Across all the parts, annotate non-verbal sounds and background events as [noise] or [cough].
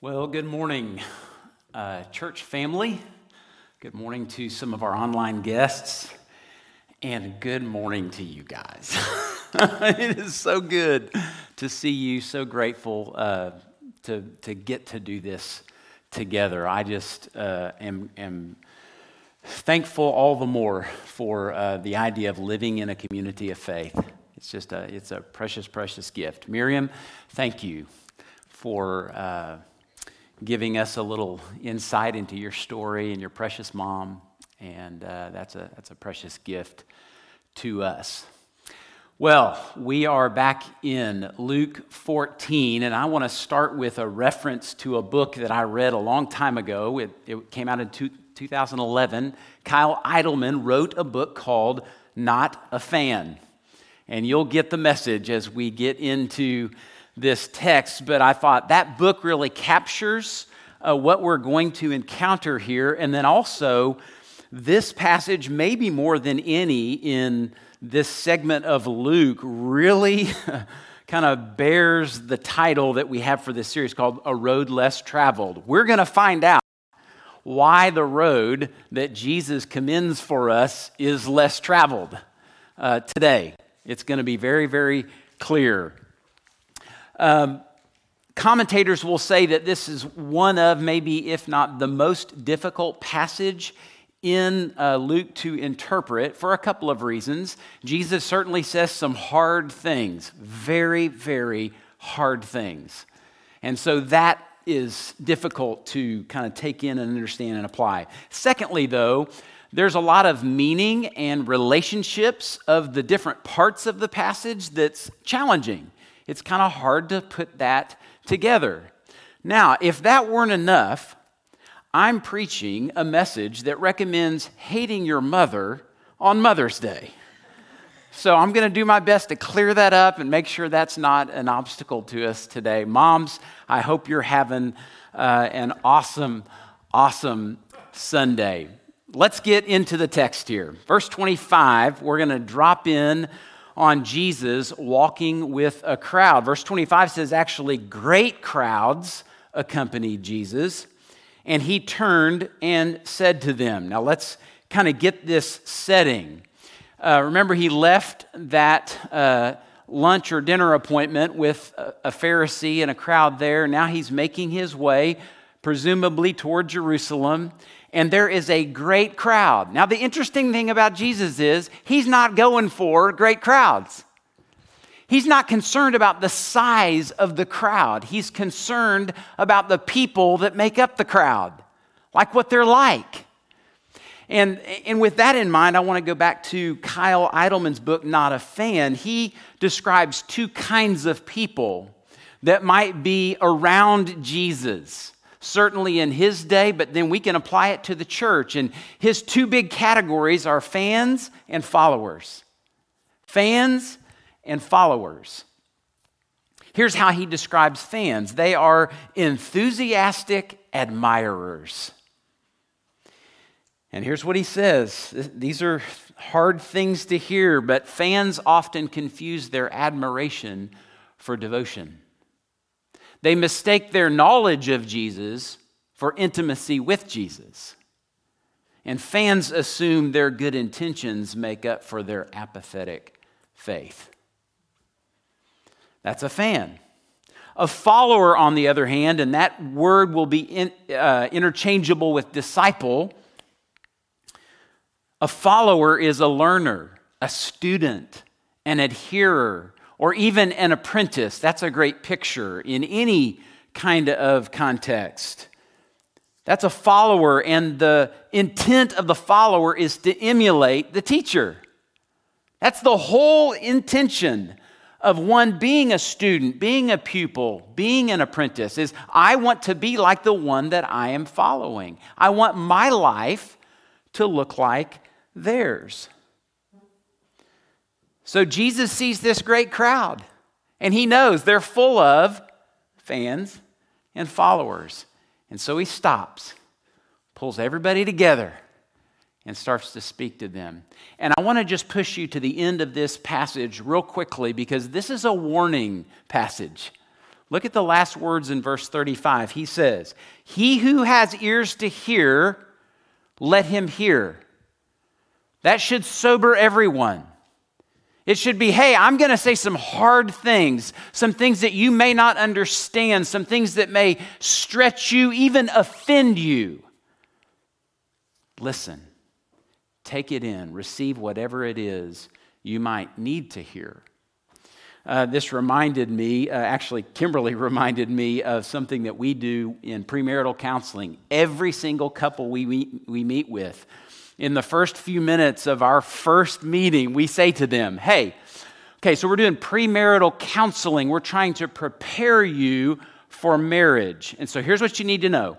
Well, good morning, uh, church family. Good morning to some of our online guests. And good morning to you guys. [laughs] it is so good to see you, so grateful uh, to, to get to do this together. I just uh, am, am thankful all the more for uh, the idea of living in a community of faith. It's just a, it's a precious, precious gift. Miriam, thank you for uh, giving us a little insight into your story and your precious mom. And uh, that's, a, that's a precious gift to us. Well, we are back in Luke 14, and I want to start with a reference to a book that I read a long time ago. It, it came out in two, 2011. Kyle Idleman wrote a book called Not a Fan. And you'll get the message as we get into this text, but I thought that book really captures uh, what we're going to encounter here. And then also, this passage, maybe more than any in this segment of Luke, really [laughs] kind of bears the title that we have for this series called A Road Less Traveled. We're going to find out why the road that Jesus commends for us is less traveled uh, today. It's going to be very, very clear. Um, commentators will say that this is one of, maybe if not the most difficult passage in uh, Luke to interpret for a couple of reasons. Jesus certainly says some hard things, very, very hard things. And so that is difficult to kind of take in and understand and apply. Secondly, though, there's a lot of meaning and relationships of the different parts of the passage that's challenging. It's kind of hard to put that together. Now, if that weren't enough, I'm preaching a message that recommends hating your mother on Mother's Day. So I'm going to do my best to clear that up and make sure that's not an obstacle to us today. Moms, I hope you're having uh, an awesome, awesome Sunday. Let's get into the text here. Verse 25, we're going to drop in on Jesus walking with a crowd. Verse 25 says, actually, great crowds accompanied Jesus, and he turned and said to them. Now, let's kind of get this setting. Uh, remember, he left that uh, lunch or dinner appointment with a Pharisee and a crowd there. Now he's making his way, presumably toward Jerusalem and there is a great crowd. Now, the interesting thing about Jesus is he's not going for great crowds. He's not concerned about the size of the crowd. He's concerned about the people that make up the crowd, like what they're like. And, and with that in mind, I want to go back to Kyle Idleman's book, Not a Fan. He describes two kinds of people that might be around Jesus certainly in his day, but then we can apply it to the church. And his two big categories are fans and followers. Fans and followers. Here's how he describes fans they are enthusiastic admirers. And here's what he says these are hard things to hear, but fans often confuse their admiration for devotion. They mistake their knowledge of Jesus for intimacy with Jesus. And fans assume their good intentions make up for their apathetic faith. That's a fan. A follower, on the other hand, and that word will be in, uh, interchangeable with disciple. A follower is a learner, a student, an adherer, or even an apprentice. That's a great picture in any kind of context. That's a follower, and the intent of the follower is to emulate the teacher. That's the whole intention of one being a student, being a pupil, being an apprentice is I want to be like the one that I am following. I want my life to look like theirs. So Jesus sees this great crowd, and he knows they're full of fans and followers. And so he stops, pulls everybody together, and starts to speak to them. And I want to just push you to the end of this passage real quickly because this is a warning passage. Look at the last words in verse 35. He says, He who has ears to hear, let him hear. That should sober everyone. It should be, hey, I'm going to say some hard things, some things that you may not understand, some things that may stretch you, even offend you. Listen, take it in, receive whatever it is you might need to hear. Uh, this reminded me, uh, actually, Kimberly [laughs] reminded me of something that we do in premarital counseling. Every single couple we meet, we meet with, in the first few minutes of our first meeting, we say to them, Hey, okay, so we're doing premarital counseling. We're trying to prepare you for marriage. And so here's what you need to know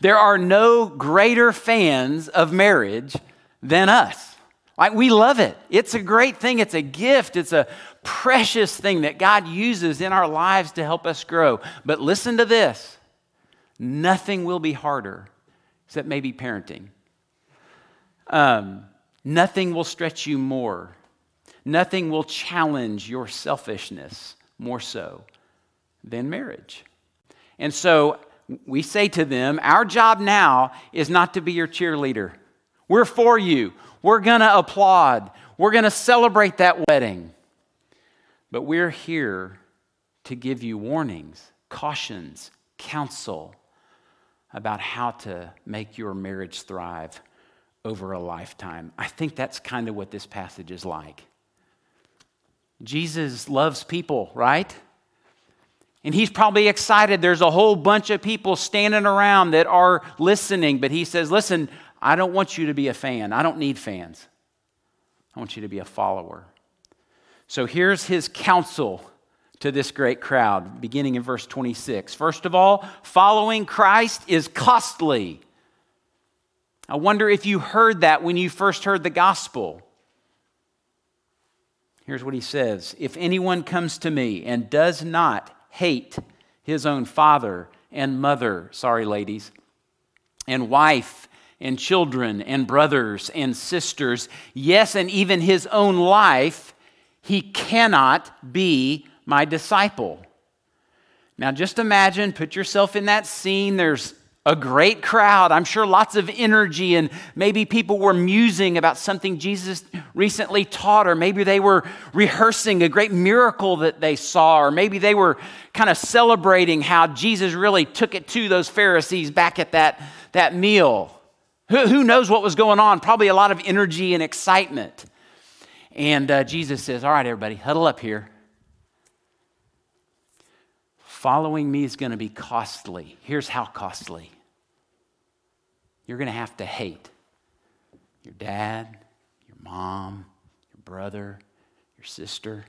there are no greater fans of marriage than us. Like, we love it. It's a great thing. It's a gift. It's a precious thing that God uses in our lives to help us grow. But listen to this nothing will be harder except maybe parenting. Um, nothing will stretch you more. Nothing will challenge your selfishness more so than marriage. And so we say to them, Our job now is not to be your cheerleader. We're for you. We're going to applaud. We're going to celebrate that wedding. But we're here to give you warnings, cautions, counsel about how to make your marriage thrive over a lifetime. I think that's kind of what this passage is like. Jesus loves people, right? And he's probably excited. There's a whole bunch of people standing around that are listening, but he says, Listen, I don't want you to be a fan. I don't need fans. I want you to be a follower. So here's his counsel to this great crowd, beginning in verse 26. First of all, following Christ is costly. I wonder if you heard that when you first heard the gospel. Here's what he says If anyone comes to me and does not hate his own father and mother, sorry, ladies, and wife and children and brothers and sisters, yes, and even his own life, he cannot be my disciple. Now, just imagine, put yourself in that scene. There's a great crowd. I'm sure lots of energy, and maybe people were musing about something Jesus recently taught, or maybe they were rehearsing a great miracle that they saw, or maybe they were kind of celebrating how Jesus really took it to those Pharisees back at that, that meal. Who, who knows what was going on? Probably a lot of energy and excitement. And uh, Jesus says, All right, everybody, huddle up here. Following me is going to be costly. Here's how costly you're going to have to hate your dad, your mom, your brother, your sister,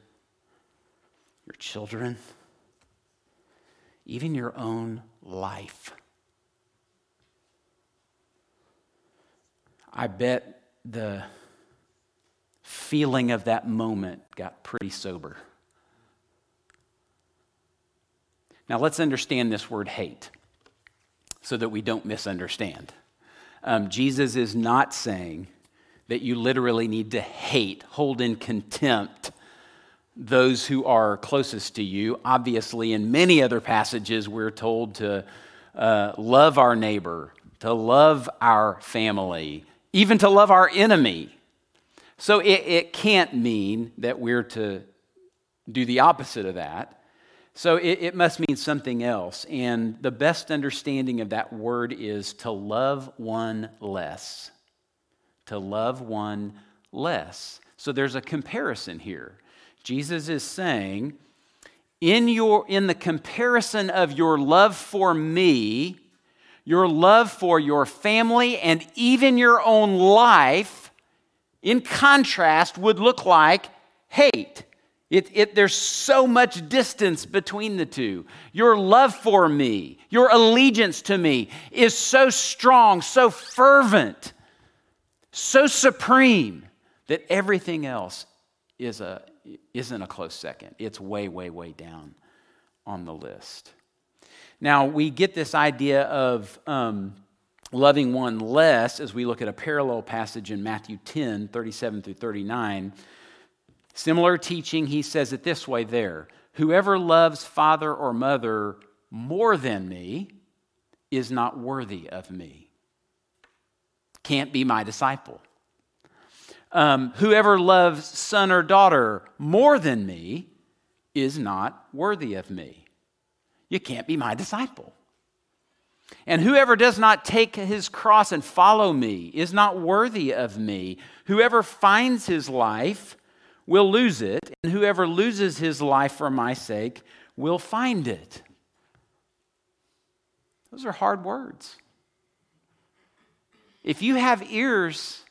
your children, even your own life. I bet the feeling of that moment got pretty sober. Now, let's understand this word hate so that we don't misunderstand. Um, Jesus is not saying that you literally need to hate, hold in contempt those who are closest to you. Obviously, in many other passages, we're told to uh, love our neighbor, to love our family, even to love our enemy. So it, it can't mean that we're to do the opposite of that. So it, it, must mean something else. And the best understanding of that word is to love one less. To love one less. So there's a comparison here. Jesus is saying, in, your, in the comparison of your love for me, your love for your family, and even your own life, in contrast, would look like hate. It, it, there's so much distance between the two. Your love for me, your allegiance to me is so strong, so fervent, so supreme that everything else is a, isn't a close second. It's way, way, way down on the list. Now, we get this idea of um, loving one less as we look at a parallel passage in Matthew 10 37 through 39 Similar teaching, he says it this way there Whoever loves father or mother more than me is not worthy of me. Can't be my disciple. Um, whoever loves son or daughter more than me is not worthy of me. You can't be my disciple. And whoever does not take his cross and follow me is not worthy of me. Whoever finds his life will lose it, and whoever loses his life for my sake will find it. Those are hard words. If you have ears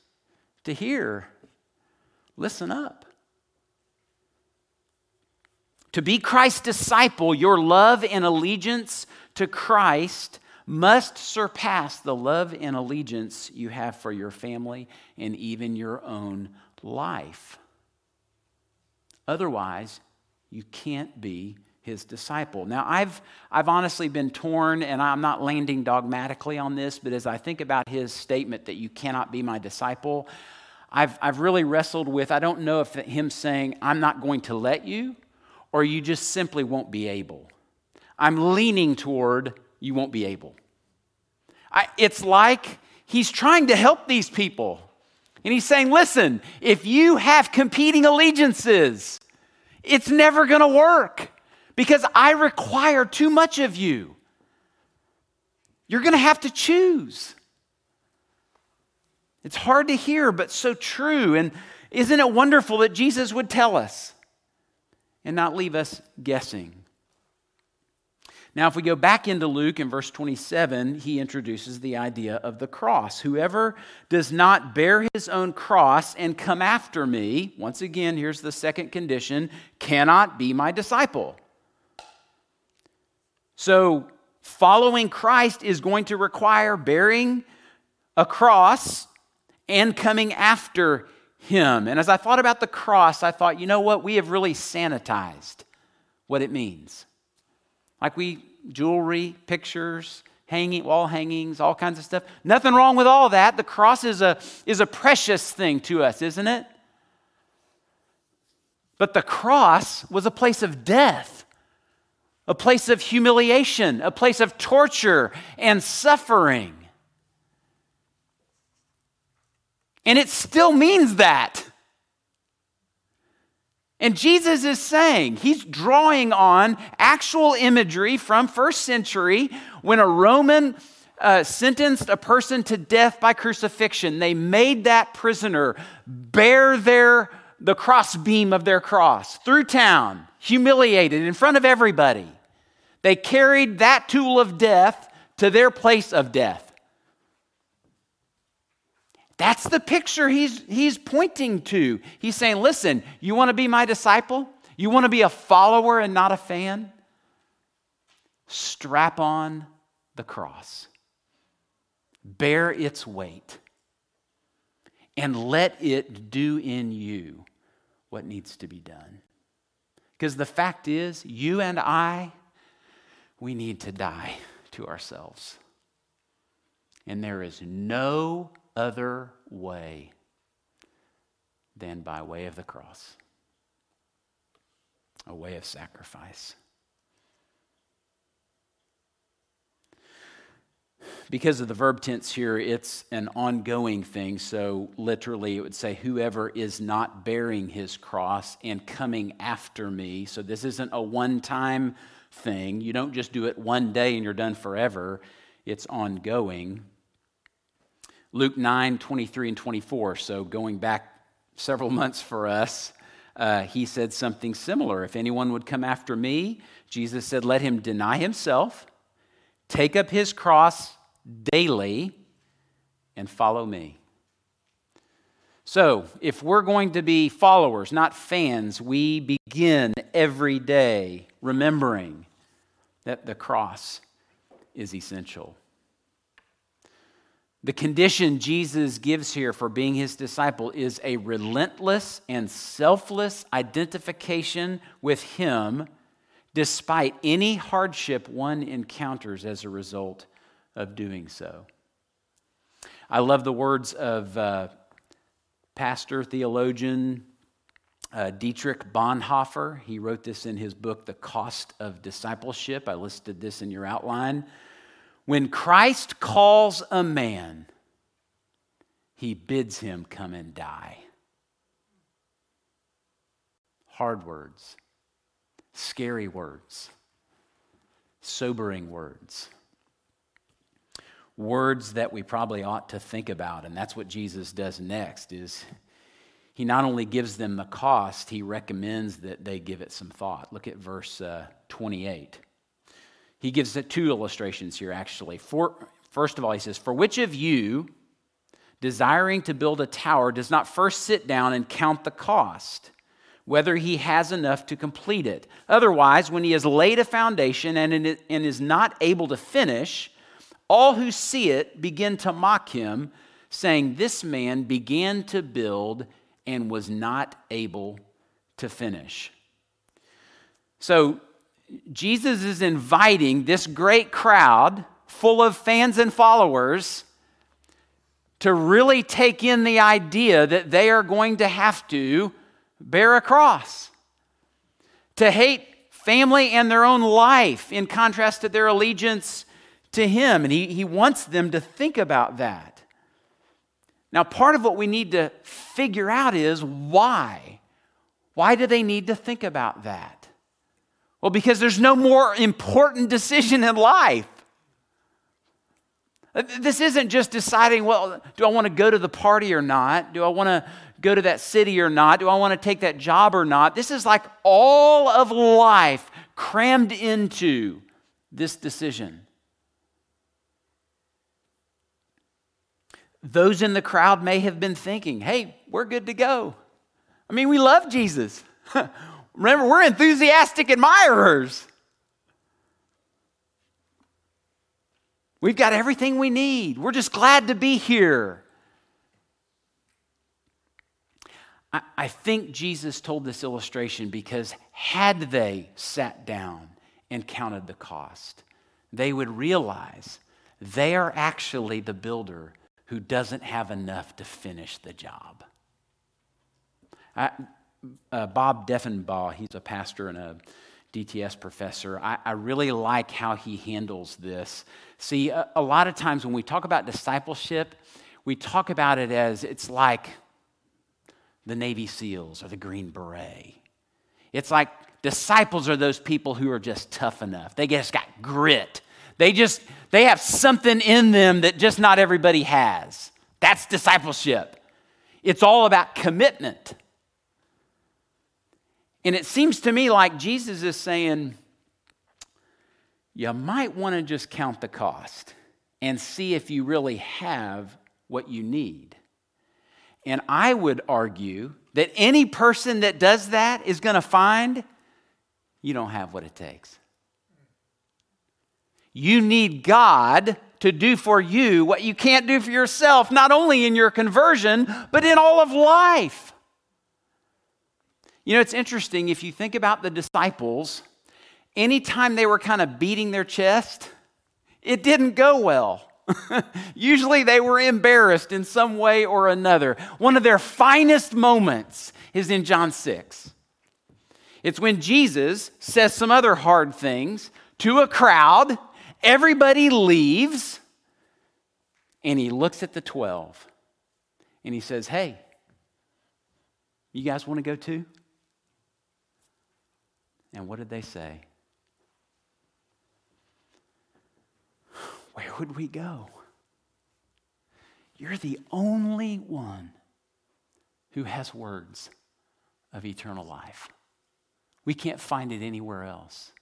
to hear, listen up. To be Christ's disciple, your love and allegiance to Christ must surpass the love and allegiance you have for your family and even your own life. Otherwise, you can't be his disciple. Now, I've, I've honestly been torn, and I'm not landing dogmatically on this, but as I think about his statement that you cannot be my disciple, I've, I've really wrestled with I don't know if him saying, I'm not going to let you, or you just simply won't be able. I'm leaning toward you won't be able. I, it's like he's trying to help these people. And he's saying, listen, if you have competing allegiances, it's never going to work because I require too much of you. You're going to have to choose. It's hard to hear, but so true. And isn't it wonderful that Jesus would tell us and not leave us guessing? Now, if we go back into Luke in verse 27, he introduces the idea of the cross. Whoever does not bear his own cross and come after me, once again, here's the second condition, cannot be my disciple. So, following Christ is going to require bearing a cross and coming after him. And as I thought about the cross, I thought, you know what? We have really sanitized what it means. Like we, jewelry, pictures, hanging, wall hangings, all kinds of stuff. Nothing wrong with all that. The cross is a, is a precious thing to us, isn't it? But the cross was a place of death, a place of humiliation, a place of torture and suffering. And it still means that. And Jesus is saying, he's drawing on actual imagery from first century when a Roman uh, sentenced a person to death by crucifixion. They made that prisoner bear their, the crossbeam of their cross through town, humiliated in front of everybody. They carried that tool of death to their place of death. That's the picture he's, he's pointing to. He's saying, listen, you want to be my disciple? You want to be a follower and not a fan? Strap on the cross, bear its weight, and let it do in you what needs to be done. Because the fact is, you and I, we need to die to ourselves. And there is no other way than by way of the cross, a way of sacrifice. Because of the verb tense here, it's an ongoing thing. So, literally, it would say, Whoever is not bearing his cross and coming after me. So, this isn't a one time thing. You don't just do it one day and you're done forever, it's ongoing. Luke 9, 23 and 24. So going back several [laughs] months for us, uh, he said something similar. If anyone would come after me, Jesus said, let him deny himself, take up his cross daily, and follow me. So, if we're going to be followers, not fans, we begin every day remembering that the cross is essential. The condition Jesus gives here for being his disciple is a relentless and selfless identification with him despite any hardship one encounters as a result of doing so. I love the words of uh, pastor, theologian, Uh, Dietrich Bonhoeffer, he wrote this in his book, The Cost of Discipleship. I listed this in your outline. When Christ calls a man, he bids him come and die. Hard words, scary words, sobering words. Words that we probably ought to think about and that's what jesus does next is he not only gives them the cost he recommends that they give it some thought. Look at verse uh, 28 he gives two illustrations here actually for, first of all he says for which of you desiring to build a tower does not first sit down and count the cost whether he has enough to complete it otherwise when he has laid a foundation and is not able to finish all who see it begin to mock him, saying, This man began to build and was not able to finish. So, Jesus is inviting this great crowd full of fans and followers to really take in the idea that they are going to have to bear a cross, to hate family and their own life in contrast to their allegiance to Him. And he, he wants them to think about that. Now, part of what we need to figure out is why. Why do they need to think about that? Well, because there's no more important decision in life. This isn't just deciding, well, do I want to go to the party or not? Do I want to go to that city or not? Do I want to take that job or not? This is like all of life crammed into this decision. Those in the crowd may have been thinking, hey, we're good to go. I mean, we love Jesus. [laughs] Remember, we're enthusiastic admirers. We've got everything we need. We're just glad to be here. I, I think Jesus told this illustration because had they sat down and counted the cost, they would realize they are actually the builder who doesn't have enough to finish the job. I, uh, Bob Deffinbaugh, he's a pastor and a DTS professor. I, I, really like how he handles this. See, a, a lot of times when we talk about discipleship, we talk about it as it's like the Navy SEALs or the Green Beret. It's like disciples are those people who are just tough enough. They just got grit. They just they have something in them that just not everybody has. That's discipleship. It's all about commitment. And it seems to me like Jesus is saying, you might want to just count the cost and see if you really have what you need. And I would argue that any person that does that is going to find you don't have what it takes. You need God to do for you what you can't do for yourself, not only in your conversion, but in all of life. You know, it's interesting if you think about the disciples, anytime they were kind of beating their chest, it didn't go well. [laughs] Usually they were embarrassed in some way or another. One of their finest moments is in John 6. It's when Jesus says some other hard things to a crowd Everybody leaves, and he looks at the 12 and he says, Hey, you guys want to go too? And what did they say? Where would we go? You're the only one who has words of eternal life. We can't find it anywhere else.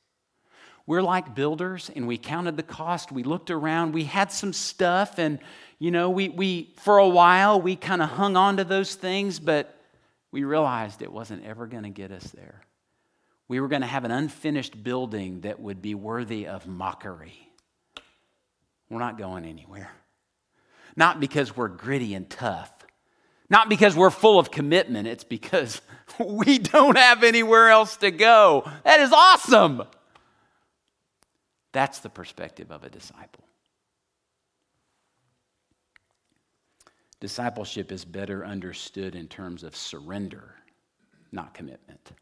We're like builders and we counted the cost. We looked around. We had some stuff and, you know, we, we for a while, we kind of hung on to those things, but we realized it wasn't ever going to get us there. We were going to have an unfinished building that would be worthy of mockery. We're not going anywhere. Not because we're gritty and tough, not because we're full of commitment, it's because [laughs] we don't have anywhere else to go. That is awesome. That's the perspective of a disciple. Discipleship is better understood in terms of surrender not commitment.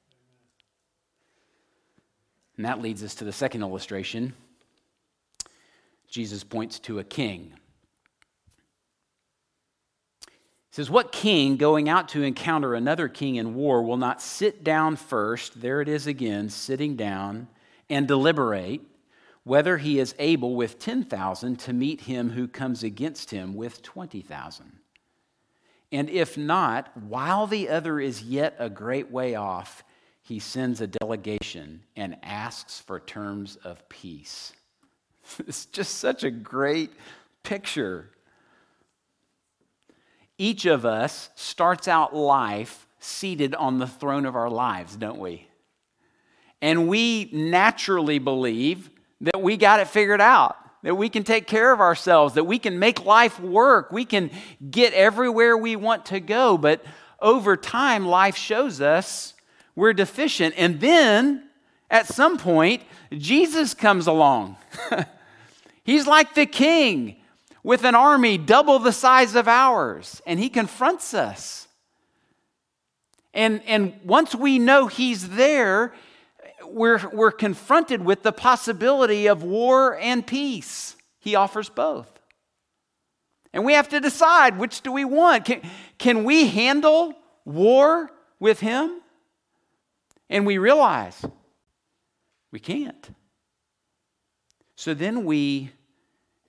And that leads us to the second illustration. Jesus points to a king. He says, What king going out to encounter another king in war will not sit down first, there it is again, sitting down, and deliberate whether he is able with 10,000 to meet him who comes against him with 20,000? And if not, while the other is yet a great way off, he sends a delegation and asks for terms of peace. [laughs] It's just such a great picture each of us starts out life seated on the throne of our lives, don't we? And we naturally believe that we got it figured out, that we can take care of ourselves, that we can make life work, we can get everywhere we want to go. But over time, life shows us we're deficient. And then at some point, Jesus comes along. [laughs] He's like the king with an army double the size of ours, and he confronts us. And, and once we know he's there, we're, we're confronted with the possibility of war and peace. He offers both. And we have to decide which do we want? Can, can we handle war with him? And we realize we can't. So then we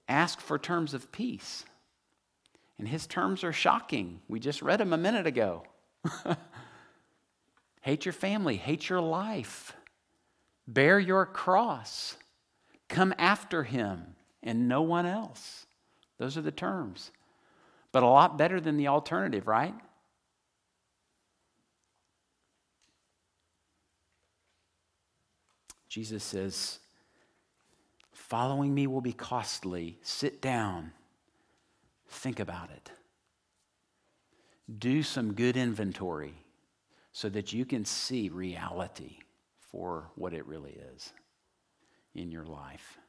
ask for terms of peace. And his terms are shocking. We just read them a minute ago. [laughs] hate your family, hate your life, bear your cross, come after him and no one else. Those are the terms. But a lot better than the alternative, right? Jesus says, Following me will be costly. Sit down. Think about it. Do some good inventory so that you can see reality for what it really is in your life.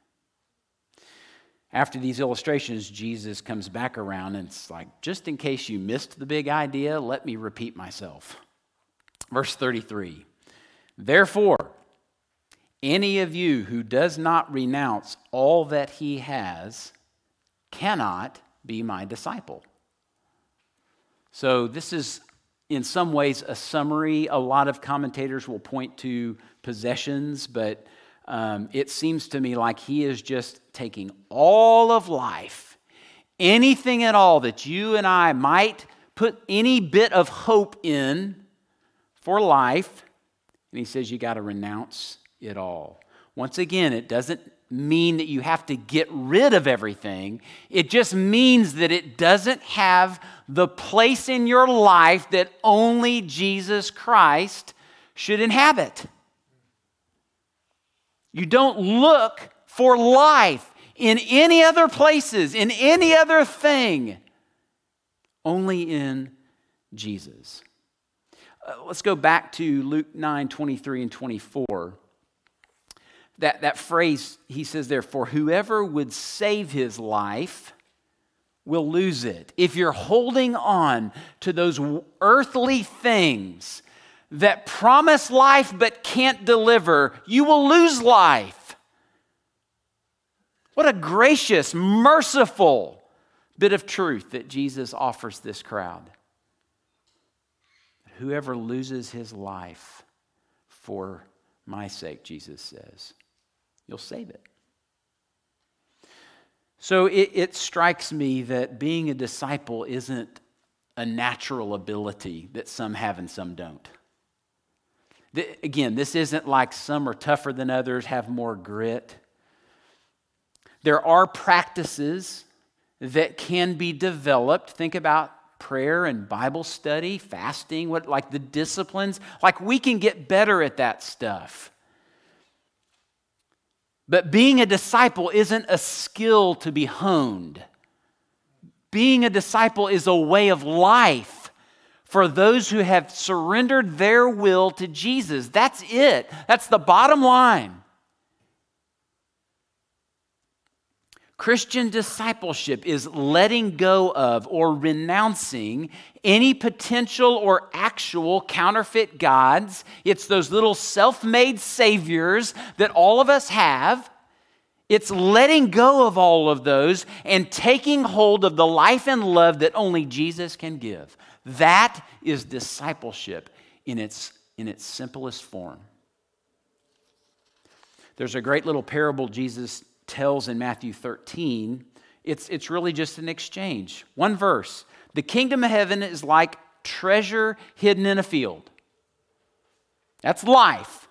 After these illustrations, Jesus comes back around and it's like, just in case you missed the big idea, let me repeat myself. Verse 33 Therefore, any of you who does not renounce all that he has cannot be my disciple. So, this is in some ways a summary. A lot of commentators will point to possessions, but um, it seems to me like he is just taking all of life, anything at all that you and I might put any bit of hope in for life, and he says you got to renounce it all. Once again, it doesn't mean that you have to get rid of everything. It just means that it doesn't have the place in your life that only Jesus Christ should inhabit. You don't look for life in any other places, in any other thing, only in Jesus. Uh, let's go back to Luke 9 23 and 24 that, that phrase he says there, for whoever would save his life will lose it. If you're holding on to those earthly things that promise life but can't deliver, you will lose life. What a gracious, merciful bit of truth that Jesus offers this crowd. Whoever loses his life for my sake, Jesus says, you'll save it. So it, it, strikes me that being a disciple isn't a natural ability that some have and some don't. The, again, this isn't like some are tougher than others, have more grit. There are practices that can be developed. Think about prayer and Bible study, fasting, what like the disciplines. Like we can get better at that stuff. But being a disciple isn't a skill to be honed. Being a disciple is a way of life for those who have surrendered their will to Jesus. That's it, that's the bottom line. Christian discipleship is letting go of or renouncing any potential or actual counterfeit gods. It's those little self made saviors that all of us have. It's letting go of all of those and taking hold of the life and love that only Jesus can give. That is discipleship in its, in its simplest form. There's a great little parable Jesus tells in Matthew 13, it's, it's really just an exchange. One verse The kingdom of heaven is like treasure hidden in a field. That's life.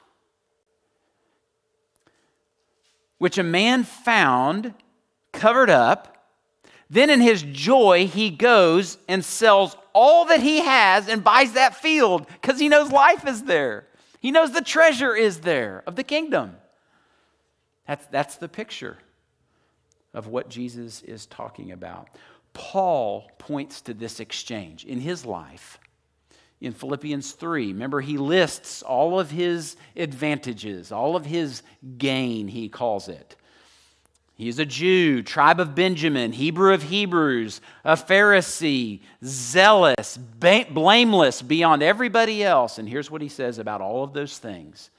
Which a man found covered up. Then in his joy, he goes and sells all that he has and buys that field because he knows life is there. He knows the treasure is there of the kingdom. That's, that's the picture of what Jesus is talking about. Paul points to this exchange in his life in Philippians 3. Remember, he lists all of his advantages, all of his gain, he calls it. He's a Jew, tribe of Benjamin, Hebrew of Hebrews, a Pharisee, zealous, blameless beyond everybody else. And here's what he says about all of those things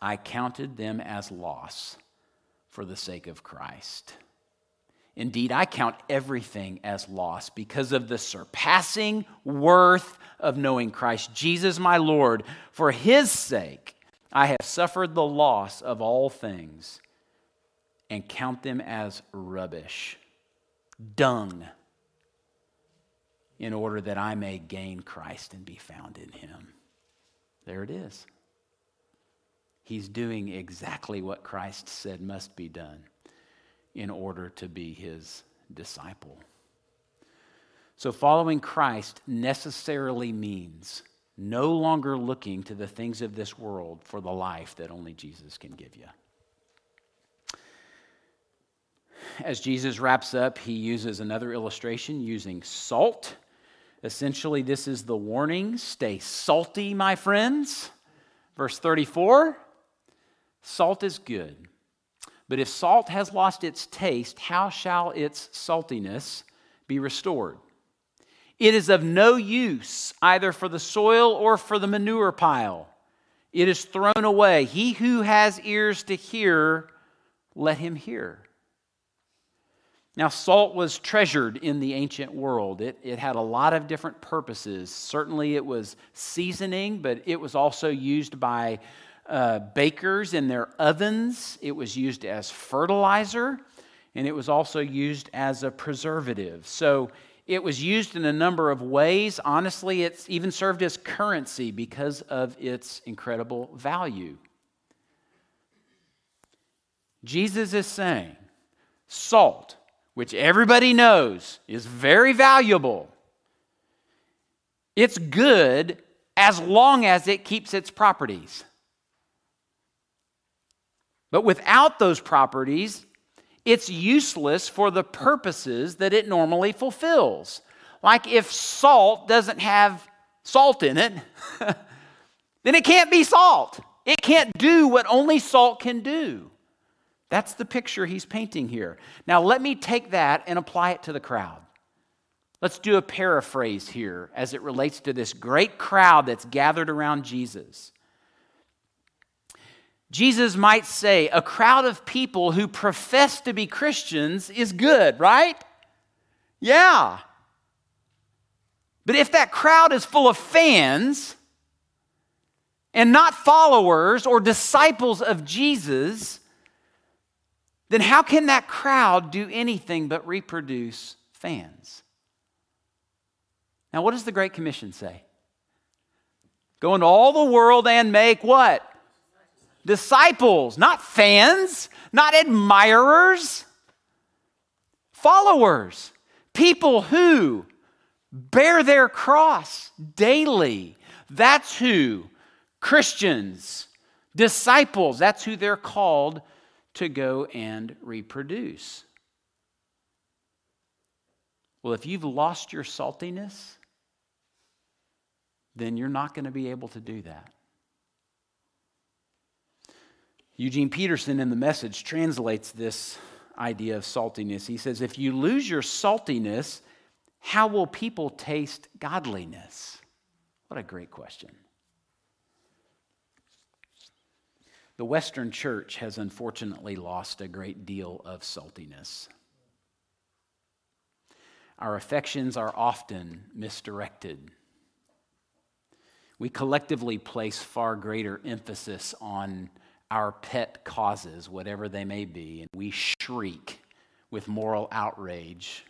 I counted them as loss for the sake of Christ. Indeed, I count everything as loss because of the surpassing worth of knowing Christ Jesus my Lord. For his sake, I have suffered the loss of all things and count them as rubbish, dung, in order that I may gain Christ and be found in him. There it is he's doing exactly what Christ said must be done in order to be his disciple. So, following Christ necessarily means no longer looking to the things of this world for the life that only Jesus can give you. As Jesus wraps up, he uses another illustration using salt. Essentially, this is the warning stay salty, my friends. Verse 34 Salt is good. But if salt has lost its taste, how shall its saltiness be restored? It is of no use either for the soil or for the manure pile. It is thrown away. He who has ears to hear, let him hear. Now, salt was treasured in the ancient world. It, it had a lot of different purposes. Certainly, it was seasoning, but it was also used by uh, bakers in their ovens. It was used as fertilizer, and it was also used as a preservative. So it was used in a number of ways. Honestly, it's even served as currency because of its incredible value. Jesus is saying salt, which everybody knows is very valuable, it's good as long as it keeps its properties. But without those properties, it's useless for the purposes that it normally fulfills. Like if salt doesn't have salt in it, [laughs] then it can't be salt. It can't do what only salt can do. That's the picture he's painting here. Now, let me take that and apply it to the crowd. Let's do a paraphrase here as it relates to this great crowd that's gathered around Jesus. Jesus might say a crowd of people who profess to be Christians is good, right? Yeah. But if that crowd is full of fans and not followers or disciples of Jesus, then how can that crowd do anything but reproduce fans? Now, what does the Great Commission say? Go into all the world and make what? Disciples, not fans, not admirers, followers, people who bear their cross daily. That's who Christians, disciples, that's who they're called to go and reproduce. Well, if you've lost your saltiness, then you're not going to be able to do that. Eugene Peterson in the message translates this idea of saltiness. He says, if you lose your saltiness, how will people taste godliness? What a great question. The Western church has unfortunately lost a great deal of saltiness. Our affections are often misdirected. We collectively place far greater emphasis on our pet causes, whatever they may be, and we shriek with moral outrage.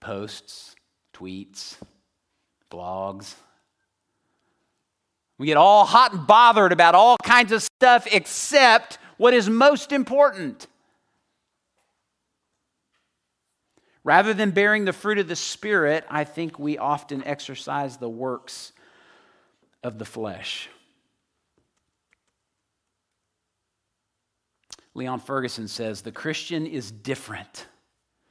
Posts, tweets, blogs. We get all hot and bothered about all kinds of stuff except what is most important. Rather than bearing the fruit of the Spirit, I think we often exercise the works of the flesh. Leon Ferguson says the Christian is different.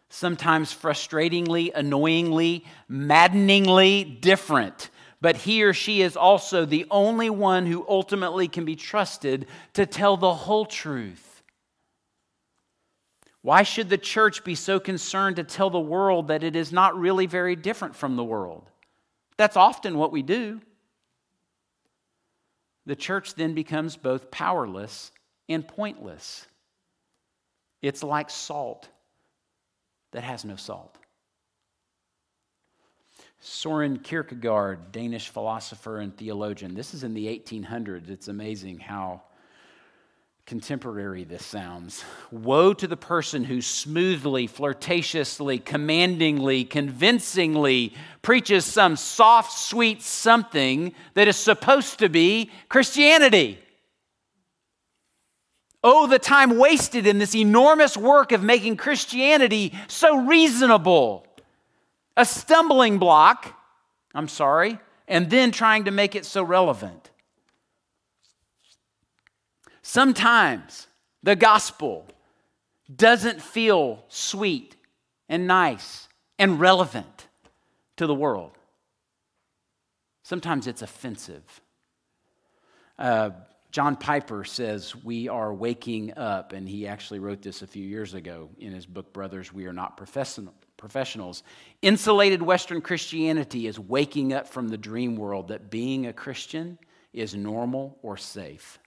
Sometimes frustratingly, annoyingly, maddeningly different. But he or she is also the only one who ultimately can be trusted to tell the whole truth. Why should the church be so concerned to tell the world that it is not really very different from the world? That's often what we do. The church then becomes both powerless and pointless. It's like salt that has no salt. Soren Kierkegaard, Danish philosopher and theologian, this is in the 1800s. It's amazing how contemporary this sounds. Woe to the person who smoothly, flirtatiously, commandingly, convincingly preaches some soft, sweet something that is supposed to be Christianity. Oh, the time wasted in this enormous work of making Christianity so reasonable. A stumbling block, I'm sorry, and then trying to make it so relevant. Sometimes the gospel doesn't feel sweet and nice and relevant to the world. Sometimes it's offensive. Uh, John Piper says we are waking up, and he actually wrote this a few years ago in his book, Brothers, We Are Not Professional, Professionals. Insulated Western Christianity is waking up from the dream world that being a Christian is normal or safe.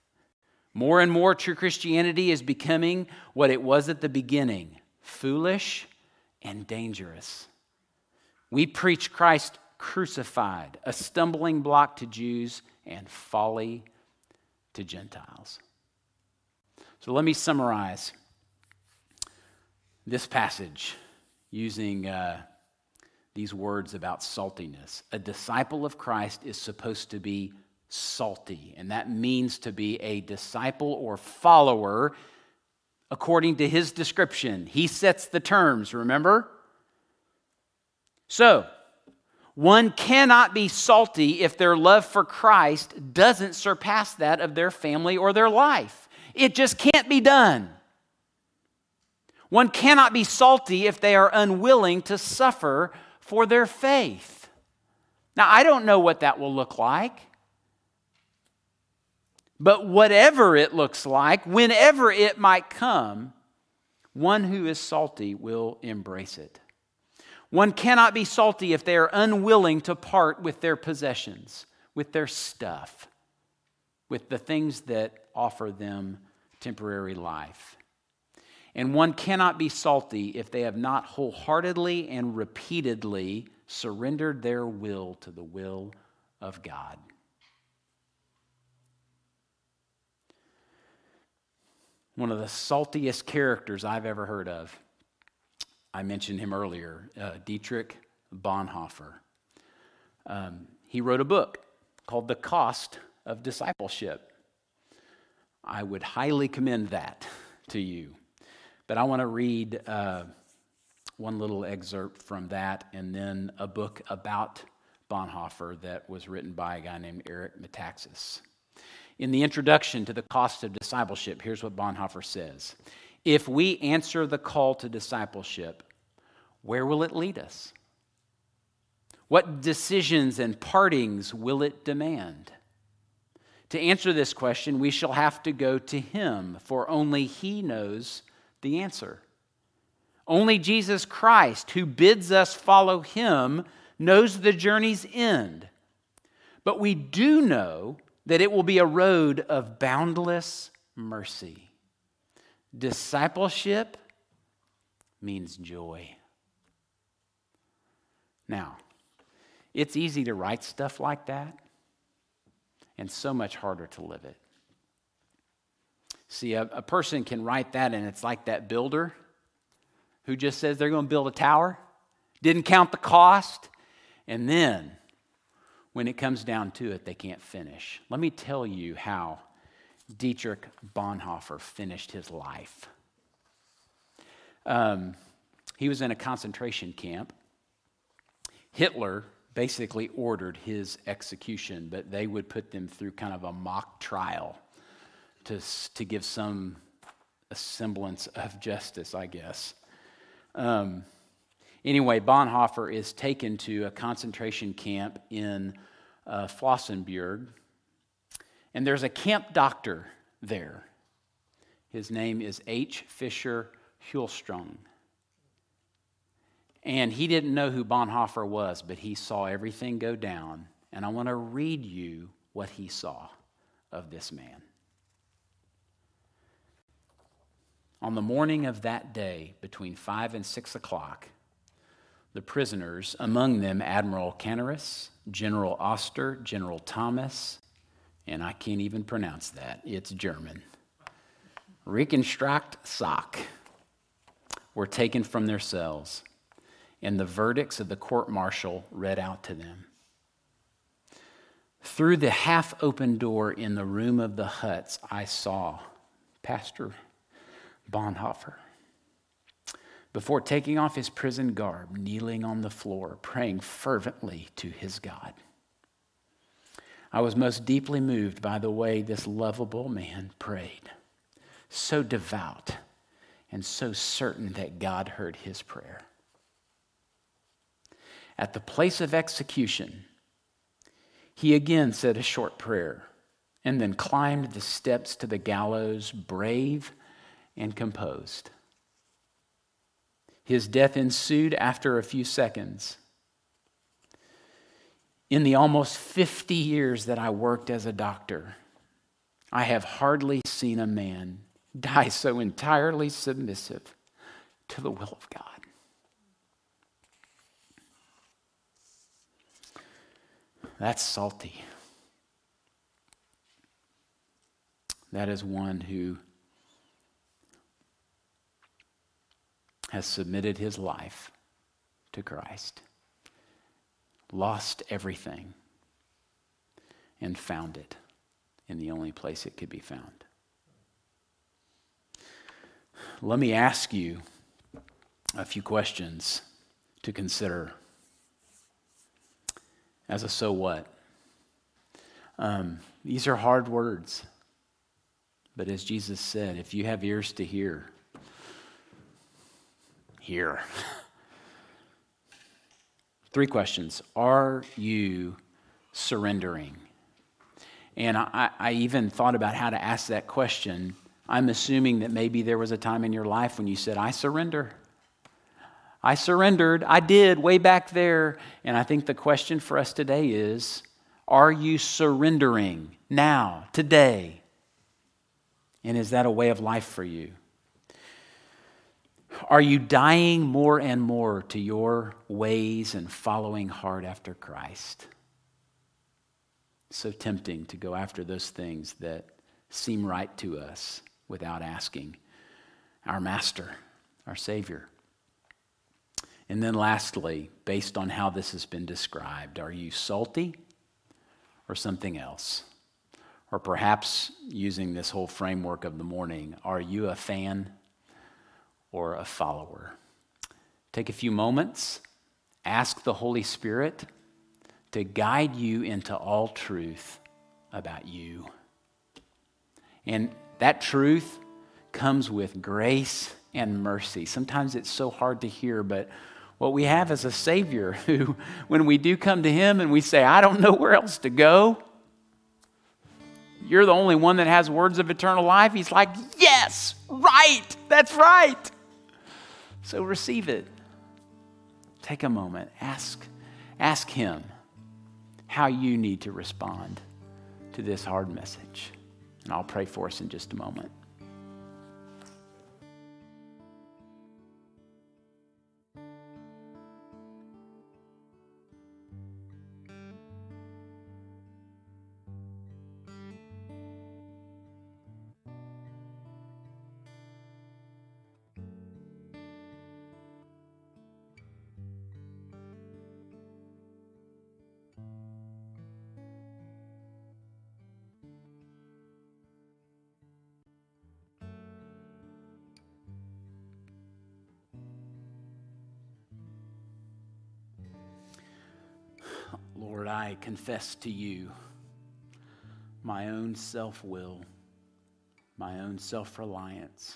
More and more, true Christianity is becoming what it was at the beginning foolish and dangerous. We preach Christ crucified, a stumbling block to Jews and folly to Gentiles. So let me summarize this passage using uh, these words about saltiness. A disciple of Christ is supposed to be salty, and that means to be a disciple or follower according to his description. He sets the terms, remember? So, one cannot be salty if their love for Christ doesn't surpass that of their family or their life. It just can't be done. One cannot be salty if they are unwilling to suffer for their faith. Now, I don't know what that will look like. But whatever it looks like, whenever it might come, one who is salty will embrace it. One cannot be salty if they are unwilling to part with their possessions, with their stuff, with the things that offer them temporary life. And one cannot be salty if they have not wholeheartedly and repeatedly surrendered their will to the will of God. One of the saltiest characters I've ever heard of I mentioned him earlier, uh, Dietrich Bonhoeffer. Um, he wrote a book called The Cost of Discipleship. I would highly commend that to you. But I want to read uh, one little excerpt from that and then a book about Bonhoeffer that was written by a guy named Eric Metaxas. In the introduction to The Cost of Discipleship, here's what Bonhoeffer says if we answer the call to discipleship, where will it lead us? What decisions and partings will it demand? To answer this question, we shall have to go to Him, for only He knows the answer. Only Jesus Christ, who bids us follow him, knows the journey's end. But we do know that it will be a road of boundless mercy. Discipleship means joy. Now, it's easy to write stuff like that and so much harder to live it. See, a, a person can write that, and it's like that builder who just says they're going to build a tower, didn't count the cost, and then when it comes down to it, they can't finish. Let me tell you how Dietrich Bonhoeffer finished his life. Um, he was in a concentration camp. Hitler basically ordered his execution, but they would put them through kind of a mock trial to, to give some semblance of justice, I guess. Um, anyway, Bonhoeffer is taken to a concentration camp in uh, Flossenburg, and there's a camp doctor there. His name is H. Fisher Hulstrom. And he didn't know who Bonhoeffer was, but he saw everything go down. And I want to read you what he saw of this man. On the morning of that day, between five and six o'clock, the prisoners, among them Admiral Canaris, General Oster, General Thomas, and I can't even pronounce that, it's German, Reconstruct Sock, were taken from their cells and the verdicts of the court martial read out to them. Through the half open door in the room of the huts, I saw Pastor Bonhoeffer. Before taking off his prison garb, kneeling on the floor, praying fervently to his God. I was most deeply moved by the way this lovable man prayed, so devout and so certain that God heard his prayer. At the place of execution, he again said a short prayer and then climbed the steps to the gallows, brave and composed. His death ensued after a few seconds. In the almost 50 years that I worked as a doctor, I have hardly seen a man die so entirely submissive to the will of God. That's salty. That is one who has submitted his life to Christ, lost everything, and found it in the only place it could be found. Let me ask you a few questions to consider as a so what. Um, these are hard words. But as Jesus said, if you have ears to hear, hear. [laughs] Three questions. Are you surrendering? And I, I, even thought about how to ask that question. I'm assuming that maybe there was a time in your life when you said, I surrender. I surrendered. I did way back there. And I think the question for us today is Are you surrendering now, today? And is that a way of life for you? Are you dying more and more to your ways and following hard after Christ? So tempting to go after those things that seem right to us without asking our Master, our Savior. And then, lastly, based on how this has been described, are you salty or something else? Or perhaps using this whole framework of the morning, are you a fan or a follower? Take a few moments, ask the Holy Spirit to guide you into all truth about you. And that truth comes with grace and mercy. Sometimes it's so hard to hear, but what we have is a Savior [laughs] who, when we do come to Him and we say, I don't know where else to go, you're the only one that has words of eternal life. He's like, Yes, right. That's right. So receive it. Take a moment. Ask, ask Him how you need to respond to this hard message. And I'll pray for us in just a moment. Confess to you my own self will, my own self reliance.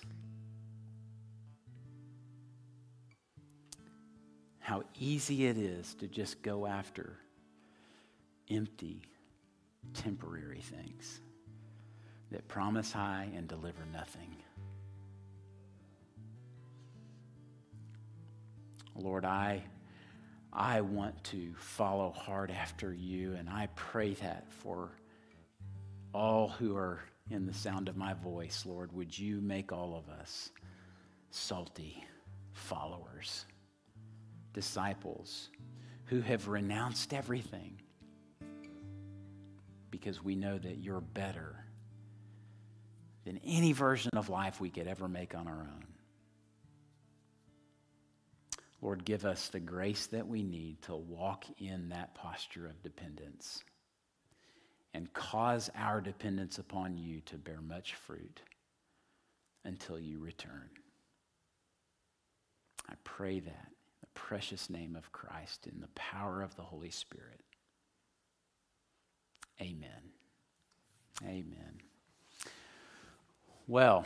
How easy it is to just go after empty, temporary things that promise high and deliver nothing. Lord, I I want to follow hard after you, and I pray that for all who are in the sound of my voice, Lord, would you make all of us salty followers, disciples who have renounced everything because we know that you're better than any version of life we could ever make on our own. Lord, give us the grace that we need to walk in that posture of dependence and cause our dependence upon you to bear much fruit until you return. I pray that in the precious name of Christ in the power of the Holy Spirit. Amen. Amen. Well,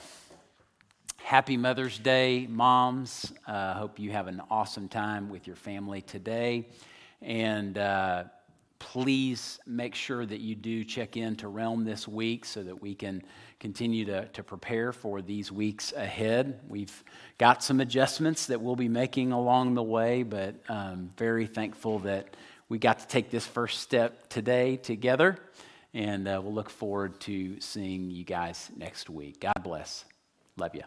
Happy Mother's Day, moms. I uh, hope you have an awesome time with your family today. And uh, please make sure that you do check in to Realm this week so that we can continue to, to prepare for these weeks ahead. We've got some adjustments that we'll be making along the way, but um, very thankful that we got to take this first step today together. And uh, we'll look forward to seeing you guys next week. God bless. Love you.